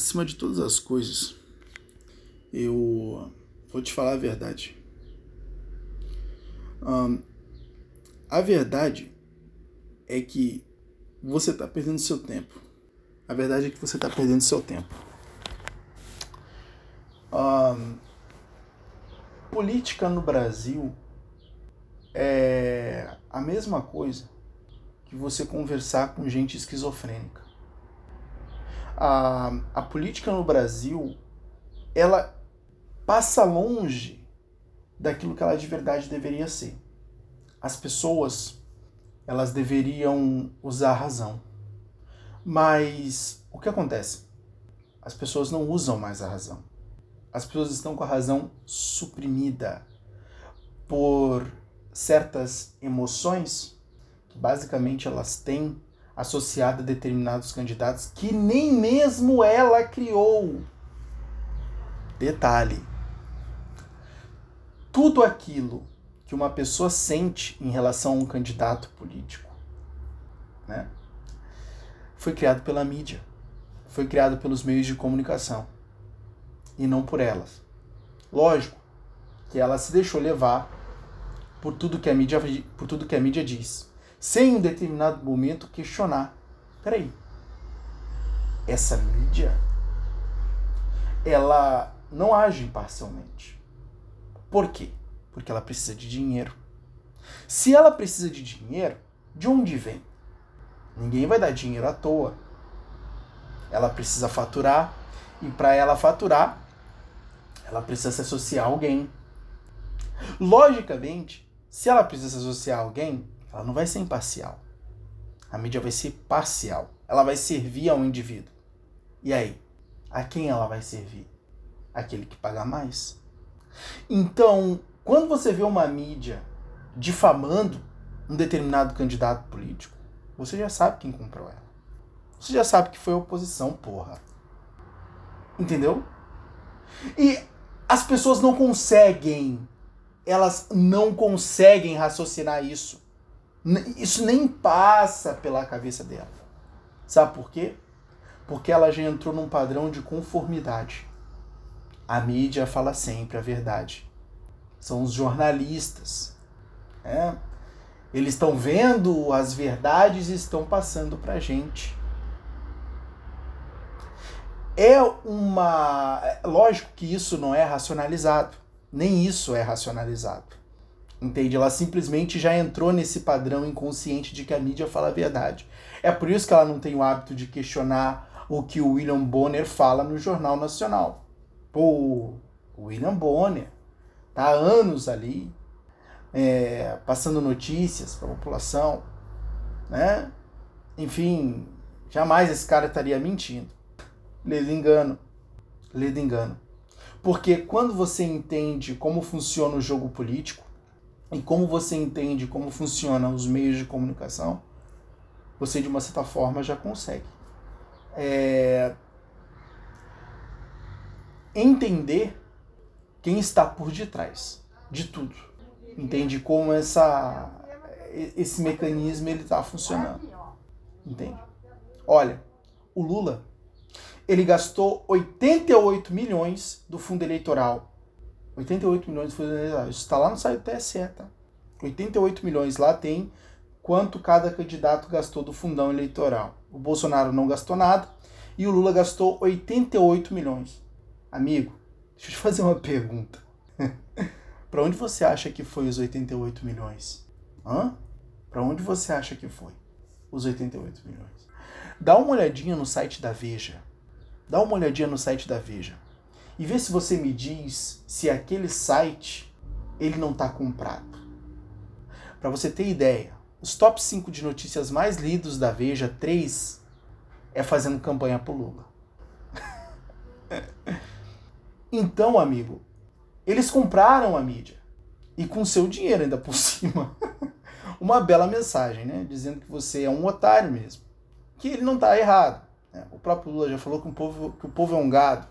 acima de todas as coisas, eu vou te falar a verdade. Um, a verdade é que você está perdendo seu tempo. A verdade é que você está perdendo seu tempo. Um, política no Brasil é a mesma coisa que você conversar com gente esquizofrênica. A, a política no Brasil, ela passa longe daquilo que ela de verdade deveria ser. As pessoas, elas deveriam usar a razão. Mas o que acontece? As pessoas não usam mais a razão. As pessoas estão com a razão suprimida por certas emoções que basicamente elas têm associada a determinados candidatos que nem mesmo ela criou. Detalhe: tudo aquilo que uma pessoa sente em relação a um candidato político, né, foi criado pela mídia, foi criado pelos meios de comunicação e não por elas. Lógico que ela se deixou levar por tudo que a mídia, por tudo que a mídia diz, sem em um determinado momento questionar. Peraí, essa mídia, ela não age imparcialmente. Por quê? Porque ela precisa de dinheiro. Se ela precisa de dinheiro, de onde vem? Ninguém vai dar dinheiro à toa. Ela precisa faturar e para ela faturar, ela precisa se associar a alguém. Logicamente, se ela precisa se associar a alguém, ela não vai ser imparcial. A mídia vai ser parcial. Ela vai servir ao indivíduo. E aí? A quem ela vai servir? Aquele que paga mais. Então, quando você vê uma mídia difamando um determinado candidato político, você já sabe quem comprou ela. Você já sabe que foi a oposição, porra. Entendeu? E as pessoas não conseguem elas não conseguem raciocinar isso. Isso nem passa pela cabeça dela. Sabe por quê? Porque ela já entrou num padrão de conformidade. A mídia fala sempre a verdade. São os jornalistas. Né? Eles estão vendo as verdades e estão passando pra gente. É uma. Lógico que isso não é racionalizado. Nem isso é racionalizado. Entende? Ela simplesmente já entrou nesse padrão inconsciente de que a mídia fala a verdade. É por isso que ela não tem o hábito de questionar o que o William Bonner fala no Jornal Nacional. Pô, o William Bonner tá há anos ali, é, passando notícias para a população, né? Enfim, jamais esse cara estaria mentindo. Ledo engano. Ledo engano. Porque quando você entende como funciona o jogo político e como você entende como funcionam os meios de comunicação, você de uma certa forma já consegue é... entender quem está por detrás de tudo. Entende como essa esse mecanismo ele está funcionando. Entende? Olha, o Lula ele gastou 88 milhões do fundo eleitoral. 88 milhões fundo eleitoral. Isso está lá no site do TSE, tá? 88 milhões lá tem quanto cada candidato gastou do fundão eleitoral. O Bolsonaro não gastou nada e o Lula gastou 88 milhões. Amigo, deixa eu te fazer uma pergunta. para onde você acha que foi os 88 milhões? Hã? Para onde você acha que foi os 88 milhões? Dá uma olhadinha no site da Veja dá uma olhadinha no site da Veja e vê se você me diz se aquele site ele não está comprado. Para você ter ideia, os top 5 de notícias mais lidos da Veja, 3 é fazendo campanha pro Lula. então, amigo, eles compraram a mídia e com seu dinheiro ainda por cima. Uma bela mensagem, né? Dizendo que você é um otário mesmo. Que ele não está errado. É, o próprio Lula já falou que o povo, que o povo é um gado.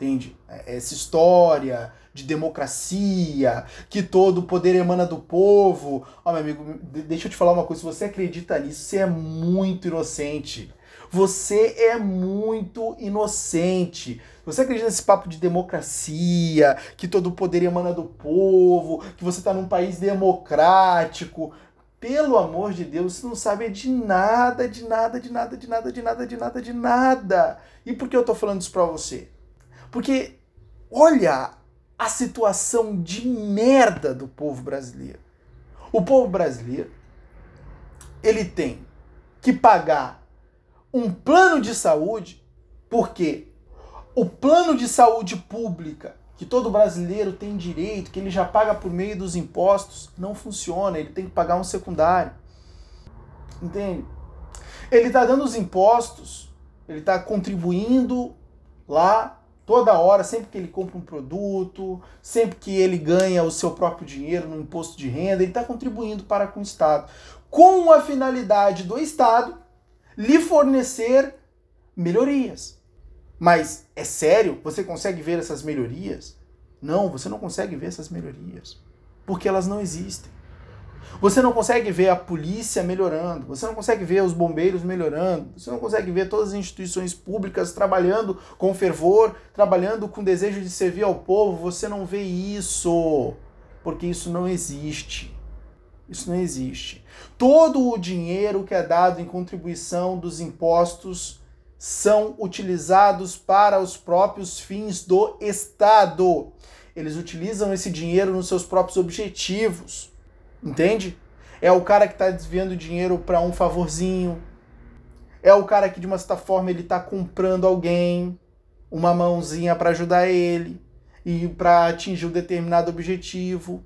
Entende? É, essa história de democracia, que todo o poder emana do povo. Ó, meu amigo, deixa eu te falar uma coisa. Se você acredita nisso, você é muito inocente. Você é muito inocente. Você acredita nesse papo de democracia, que todo o poder emana do povo, que você está num país democrático. Pelo amor de Deus, você não sabe de nada, de nada, de nada, de nada, de nada, de nada, de nada. E por que eu tô falando isso pra você? Porque olha a situação de merda do povo brasileiro. O povo brasileiro ele tem que pagar um plano de saúde porque o plano de saúde pública que todo brasileiro tem direito, que ele já paga por meio dos impostos, não funciona, ele tem que pagar um secundário. Entende? Ele está dando os impostos, ele está contribuindo lá toda hora, sempre que ele compra um produto, sempre que ele ganha o seu próprio dinheiro no imposto de renda, ele está contribuindo para com o Estado, com a finalidade do Estado lhe fornecer melhorias. Mas é sério? Você consegue ver essas melhorias? Não, você não consegue ver essas melhorias. Porque elas não existem. Você não consegue ver a polícia melhorando, você não consegue ver os bombeiros melhorando, você não consegue ver todas as instituições públicas trabalhando com fervor, trabalhando com desejo de servir ao povo. Você não vê isso, porque isso não existe. Isso não existe. Todo o dinheiro que é dado em contribuição dos impostos são utilizados para os próprios fins do Estado. Eles utilizam esse dinheiro nos seus próprios objetivos. Entende? É o cara que está desviando dinheiro para um favorzinho. É o cara que, de uma certa forma, ele está comprando alguém, uma mãozinha para ajudar ele e para atingir um determinado objetivo.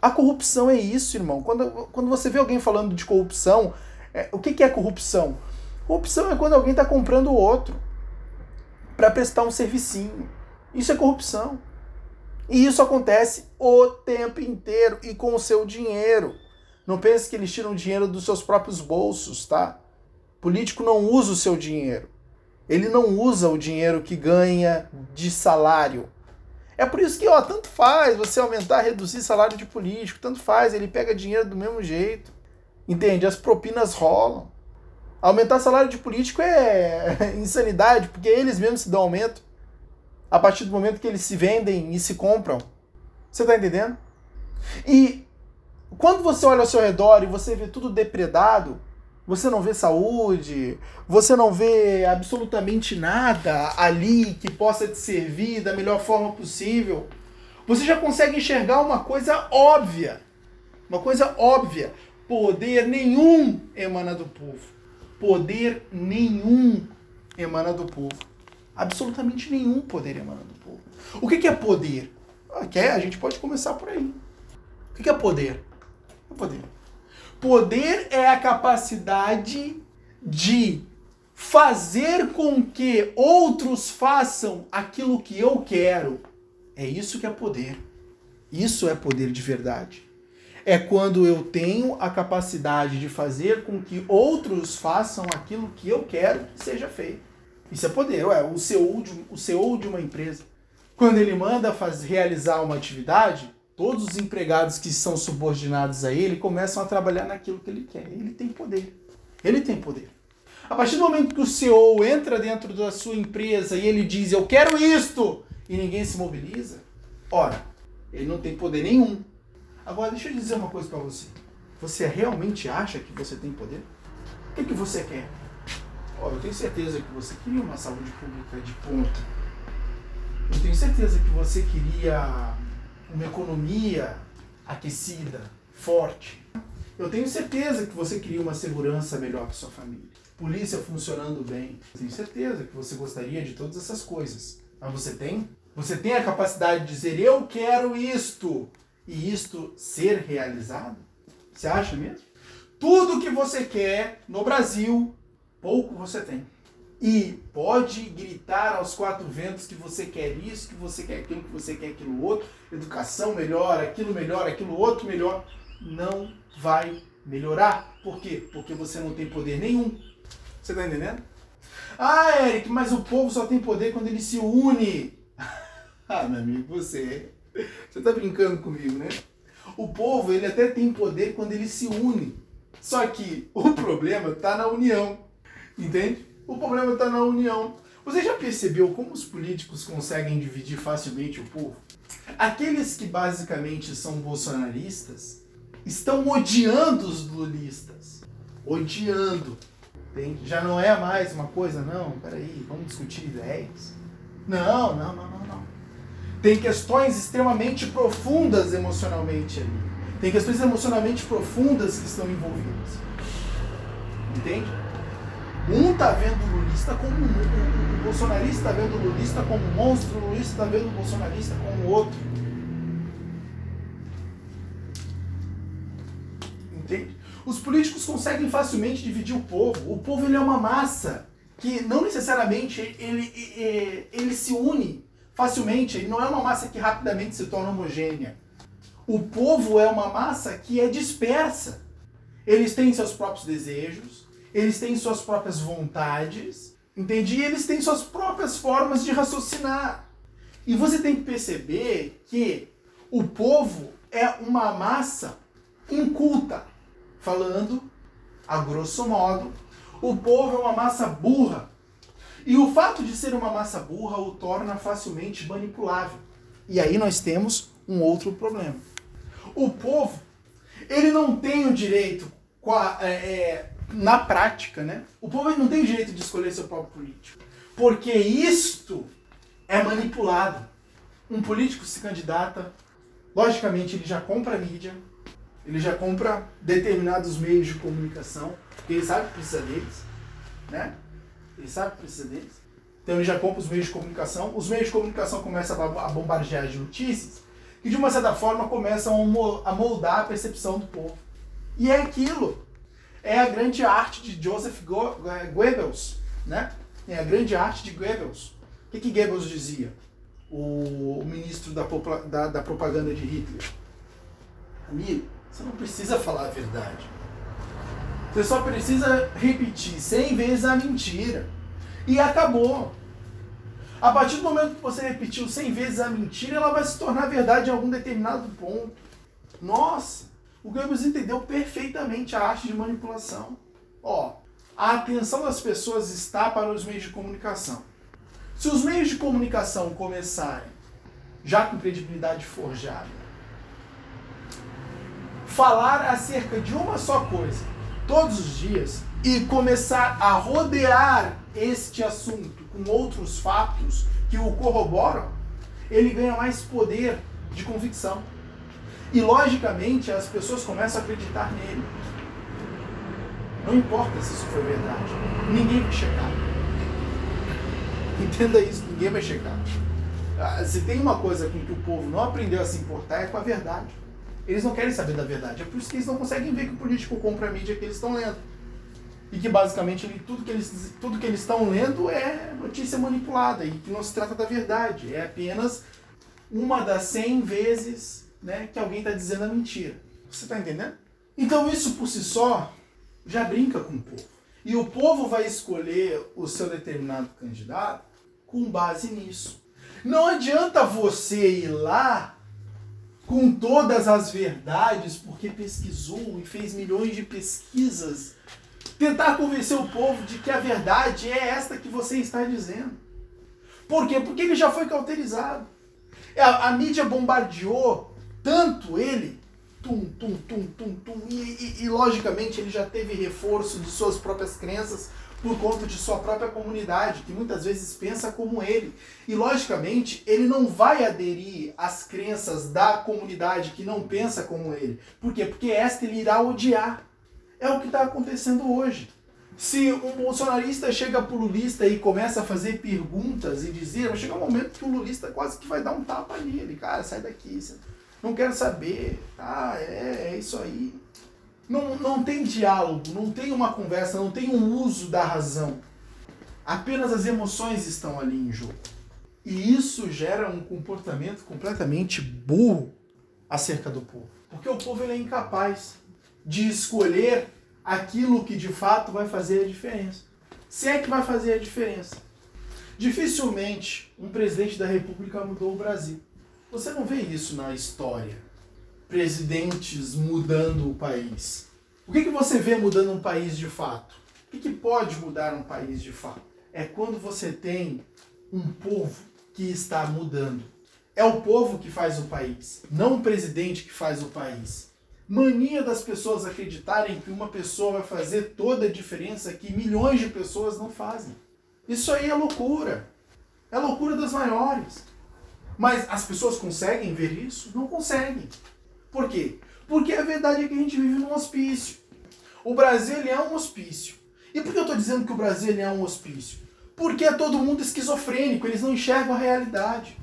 A corrupção é isso, irmão. Quando, quando você vê alguém falando de corrupção, é, o que, que é corrupção? Corrupção é quando alguém está comprando o outro para prestar um servicinho. Isso é corrupção. E isso acontece o tempo inteiro e com o seu dinheiro. Não pense que eles tiram dinheiro dos seus próprios bolsos, tá? político não usa o seu dinheiro. Ele não usa o dinheiro que ganha de salário. É por isso que, ó, tanto faz você aumentar, reduzir salário de político, tanto faz, ele pega dinheiro do mesmo jeito. Entende? As propinas rolam. Aumentar salário de político é insanidade, porque eles mesmos se dão aumento a partir do momento que eles se vendem e se compram. Você está entendendo? E quando você olha ao seu redor e você vê tudo depredado, você não vê saúde, você não vê absolutamente nada ali que possa te servir da melhor forma possível, você já consegue enxergar uma coisa óbvia. Uma coisa óbvia. Poder nenhum emana do povo poder nenhum emana do povo. Absolutamente nenhum poder emana do povo. O que, é poder? Quer? A gente pode começar por aí. O que é poder? É poder. Poder é a capacidade de fazer com que outros façam aquilo que eu quero. É isso que é poder. Isso é poder de verdade é quando eu tenho a capacidade de fazer com que outros façam aquilo que eu quero que seja feito. Isso é poder, ué, o CEO de, o CEO de uma empresa. Quando ele manda fazer, realizar uma atividade, todos os empregados que são subordinados a ele começam a trabalhar naquilo que ele quer. Ele tem poder. Ele tem poder. A partir do momento que o CEO entra dentro da sua empresa e ele diz eu quero isto e ninguém se mobiliza, ora, ele não tem poder nenhum. Agora, deixa eu dizer uma coisa para você. Você realmente acha que você tem poder? O que, que você quer? Oh, eu tenho certeza que você queria uma saúde pública de ponta. Eu tenho certeza que você queria uma economia aquecida, forte. Eu tenho certeza que você queria uma segurança melhor para sua família. Polícia funcionando bem. Eu tenho certeza que você gostaria de todas essas coisas. Mas você tem? Você tem a capacidade de dizer: Eu quero isto e isto ser realizado? Você acha mesmo? Tudo que você quer no Brasil, pouco você tem. E pode gritar aos quatro ventos que você quer isso, que você quer aquilo, que você quer aquilo outro, educação melhor, aquilo melhor, aquilo outro melhor. Não vai melhorar. Por quê? Porque você não tem poder nenhum. Você tá entendendo? Ah, Eric, mas o povo só tem poder quando ele se une. ah, meu amigo, você você tá brincando comigo, né? O povo, ele até tem poder quando ele se une. Só que o problema tá na união. Entende? O problema está na união. Você já percebeu como os políticos conseguem dividir facilmente o povo? Aqueles que basicamente são bolsonaristas estão odiando os lulistas. Odiando. Já não é mais uma coisa, não, peraí, vamos discutir ideias. Não, não, não, não, não. Tem questões extremamente profundas emocionalmente ali. Tem questões emocionalmente profundas que estão envolvidas. Entende? Um tá vendo o lulista como um, o bolsonarista tá vendo o lulista como um monstro, o lulista tá vendo o bolsonarista como outro. Entende? Os políticos conseguem facilmente dividir o povo. O povo ele é uma massa que não necessariamente ele, ele, ele se une facilmente, ele não é uma massa que rapidamente se torna homogênea. O povo é uma massa que é dispersa. Eles têm seus próprios desejos, eles têm suas próprias vontades, entende? E eles têm suas próprias formas de raciocinar. E você tem que perceber que o povo é uma massa inculta. Falando, a grosso modo, o povo é uma massa burra. E o fato de ser uma massa burra o torna facilmente manipulável. E aí nós temos um outro problema. O povo, ele não tem o direito, é, é, na prática, né? O povo não tem direito de escolher seu próprio político. Porque isto é manipulado. Um político se candidata, logicamente ele já compra mídia, ele já compra determinados meios de comunicação, porque ele sabe que precisa deles, né? Ele sabe que precisa deles. Então ele já compra os meios de comunicação. Os meios de comunicação começam a bombardear de notícias que de uma certa forma começam a moldar a percepção do povo. E é aquilo. É a grande arte de Joseph é, Goebbels, né? É a grande arte de Goebbels. O que, que Goebbels dizia? O, o ministro da, da, da propaganda de Hitler. Amigo, você não precisa falar a verdade. Você só precisa repetir 100 vezes a mentira. E acabou. A partir do momento que você repetiu 100 vezes a mentira, ela vai se tornar verdade em algum determinado ponto. Nossa, o Goebbels entendeu perfeitamente a arte de manipulação. Ó, a atenção das pessoas está para os meios de comunicação. Se os meios de comunicação começarem já com credibilidade forjada, falar acerca de uma só coisa todos os dias e começar a rodear este assunto com outros fatos que o corroboram, ele ganha mais poder de convicção. E logicamente as pessoas começam a acreditar nele. Não importa se isso foi verdade, ninguém vai checar. Entenda isso, ninguém vai checar. Ah, se tem uma coisa com que o povo não aprendeu a se importar é com a verdade. Eles não querem saber da verdade. É por isso que eles não conseguem ver que o político compra a mídia que eles estão lendo. E que basicamente tudo que eles tudo que eles estão lendo é notícia manipulada e que não se trata da verdade. É apenas uma das 100 vezes né, que alguém está dizendo a mentira. Você está entendendo? Então isso por si só já brinca com o povo. E o povo vai escolher o seu determinado candidato com base nisso. Não adianta você ir lá com todas as verdades, porque pesquisou e fez milhões de pesquisas, tentar convencer o povo de que a verdade é esta que você está dizendo. Por quê? Porque ele já foi cauterizado. A, é, a mídia bombardeou tanto ele, tum, tum, tum, tum, tum, e, e, e logicamente ele já teve reforço de suas próprias crenças por conta de sua própria comunidade, que muitas vezes pensa como ele. E logicamente, ele não vai aderir às crenças da comunidade que não pensa como ele. Por quê? Porque esta ele irá odiar. É o que está acontecendo hoje. Se um bolsonarista chega pro lulista e começa a fazer perguntas e dizer, chega um momento que o lulista quase que vai dar um tapa nele, cara, sai daqui, não quero saber, tá, é, é isso aí. Não, não tem diálogo, não tem uma conversa, não tem um uso da razão. Apenas as emoções estão ali em jogo. E isso gera um comportamento completamente burro acerca do povo. Porque o povo ele é incapaz de escolher aquilo que de fato vai fazer a diferença. Se é que vai fazer a diferença. Dificilmente um presidente da República mudou o Brasil. Você não vê isso na história presidentes mudando o país. O que, que você vê mudando um país de fato? O que, que pode mudar um país de fato? É quando você tem um povo que está mudando. É o povo que faz o país, não o presidente que faz o país. Mania das pessoas acreditarem que uma pessoa vai fazer toda a diferença que milhões de pessoas não fazem. Isso aí é loucura. É loucura das maiores. Mas as pessoas conseguem ver isso? Não conseguem. Por quê? Porque a verdade é que a gente vive num hospício. O Brasil é um hospício. E por que eu estou dizendo que o Brasil é um hospício? Porque é todo mundo esquizofrênico, eles não enxergam a realidade.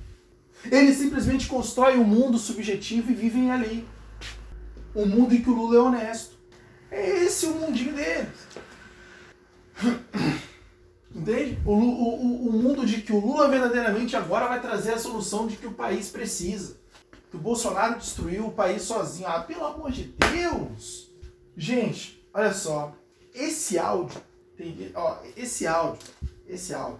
Eles simplesmente constroem um mundo subjetivo e vivem ali. Um mundo em que o Lula é honesto. É esse o mundinho deles. Entende? O, o, o mundo de que o Lula verdadeiramente agora vai trazer a solução de que o país precisa. Que o Bolsonaro destruiu o país sozinho. Ah, pelo amor de Deus! Gente, olha só. Esse áudio, tem, ó, esse áudio, esse áudio,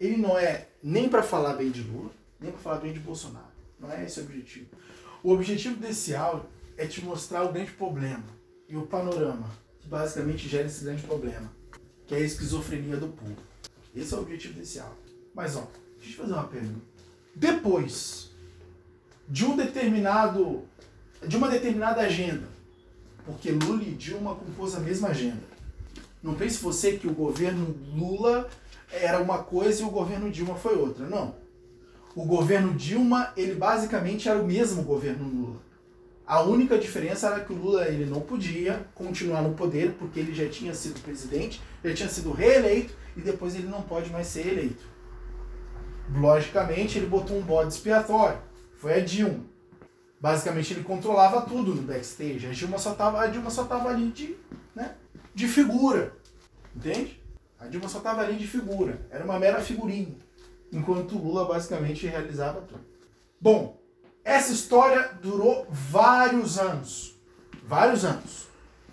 ele não é nem para falar bem de Lula, nem para falar bem de Bolsonaro. Não é esse o objetivo. O objetivo desse áudio é te mostrar o grande problema e o panorama que basicamente gera esse grande problema, que é a esquizofrenia do povo. Esse é o objetivo desse áudio. Mas ó, deixa eu fazer uma pergunta. Depois de um determinado de uma determinada agenda, porque Lula e Dilma compôs a mesma agenda. Não pense você que o governo Lula era uma coisa e o governo Dilma foi outra. Não. O governo Dilma, ele basicamente era o mesmo governo Lula. A única diferença era que o Lula ele não podia continuar no poder porque ele já tinha sido presidente, já tinha sido reeleito e depois ele não pode mais ser eleito. Logicamente, ele botou um bode expiatório. Foi a Dilma. Basicamente, ele controlava tudo no backstage. A Dilma só estava a Dilma só tava ali de, né, de figura. Entende? A Dilma só estava ali de figura. Era uma mera figurinha. Enquanto o Lula basicamente realizava tudo. Bom, essa história durou vários anos. Vários anos.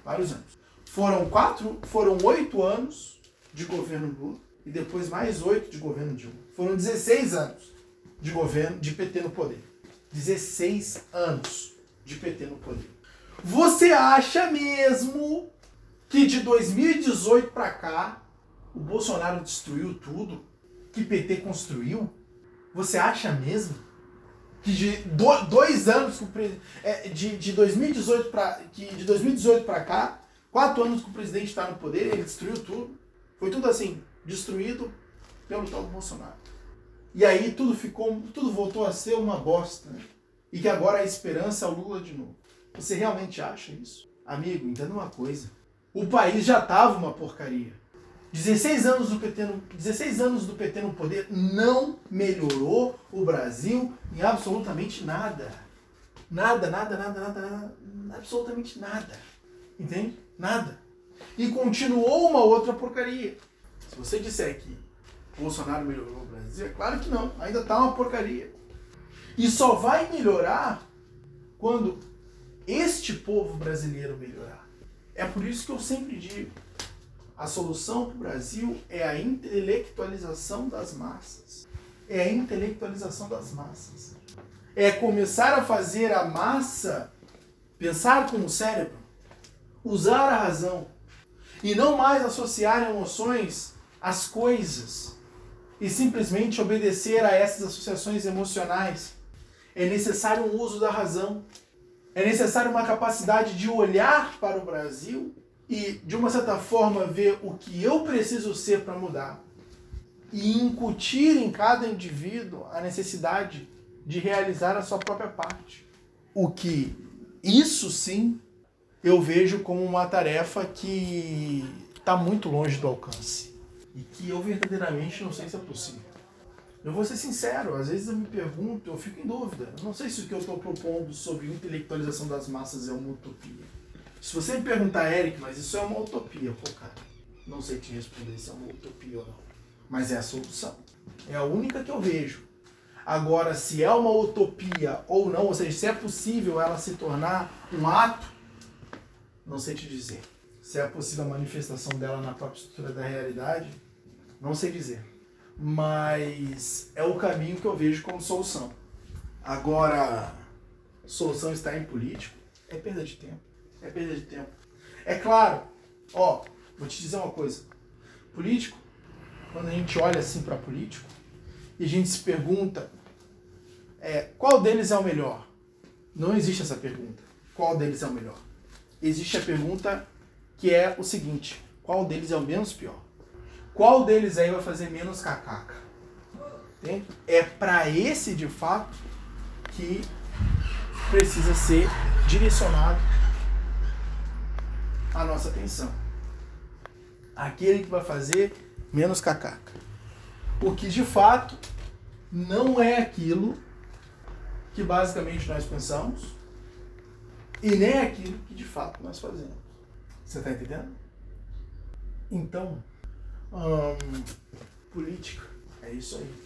Vários anos. Foram quatro, foram oito anos de governo Lula e depois mais oito de governo Dilma. Foram 16 anos de governo de PT no poder. 16 anos de PT no poder. Você acha mesmo que de 2018 para cá o Bolsonaro destruiu tudo que PT construiu? Você acha mesmo? Que de do, dois anos é, de, de 2018 para de 2018 para cá, quatro anos que o presidente está no poder, ele destruiu tudo. Foi tudo assim, destruído pelo tal do Bolsonaro. E aí tudo ficou, tudo voltou a ser uma bosta. Né? E que agora a esperança é o Lula de novo. Você realmente acha isso? Amigo, entenda uma coisa. O país já estava uma porcaria. 16 anos, do PT no, 16 anos do PT no poder não melhorou o Brasil em absolutamente nada. Nada, nada, nada, nada, nada absolutamente nada. Entende? Nada. E continuou uma outra porcaria. Se você disser que Bolsonaro melhorou o Brasil, é claro que não. Ainda está uma porcaria. E só vai melhorar quando este povo brasileiro melhorar. É por isso que eu sempre digo: a solução para o Brasil é a intelectualização das massas. É a intelectualização das massas. É começar a fazer a massa pensar com o cérebro, usar a razão e não mais associar emoções às coisas e simplesmente obedecer a essas associações emocionais. É necessário um uso da razão. É necessário uma capacidade de olhar para o Brasil e, de uma certa forma, ver o que eu preciso ser para mudar e incutir em cada indivíduo a necessidade de realizar a sua própria parte. O que isso sim eu vejo como uma tarefa que está muito longe do alcance e que eu verdadeiramente não sei se é possível. Eu vou ser sincero, às vezes eu me pergunto, eu fico em dúvida. Eu não sei se o que eu estou propondo sobre intelectualização das massas é uma utopia. Se você me perguntar, Eric, mas isso é uma utopia, pô, cara, não sei te responder se é uma utopia ou não. Mas é a solução. É a única que eu vejo. Agora, se é uma utopia ou não, ou seja, se é possível ela se tornar um ato, não sei te dizer. Se é possível a manifestação dela na própria estrutura da realidade, não sei dizer. Mas é o caminho que eu vejo como solução. Agora, solução está em político é perda de tempo é perda de tempo. É claro, ó, vou te dizer uma coisa. político, quando a gente olha assim para político e a gente se pergunta é, qual deles é o melhor? Não existe essa pergunta. Qual deles é o melhor? Existe a pergunta que é o seguinte: qual deles é o menos pior? Qual deles aí vai fazer menos cacaca? É para esse de fato que precisa ser direcionado a nossa atenção. Aquele que vai fazer menos cacaca. Porque de fato não é aquilo que basicamente nós pensamos e nem é aquilo que de fato nós fazemos. Você está entendendo? Então, hum, política é isso aí.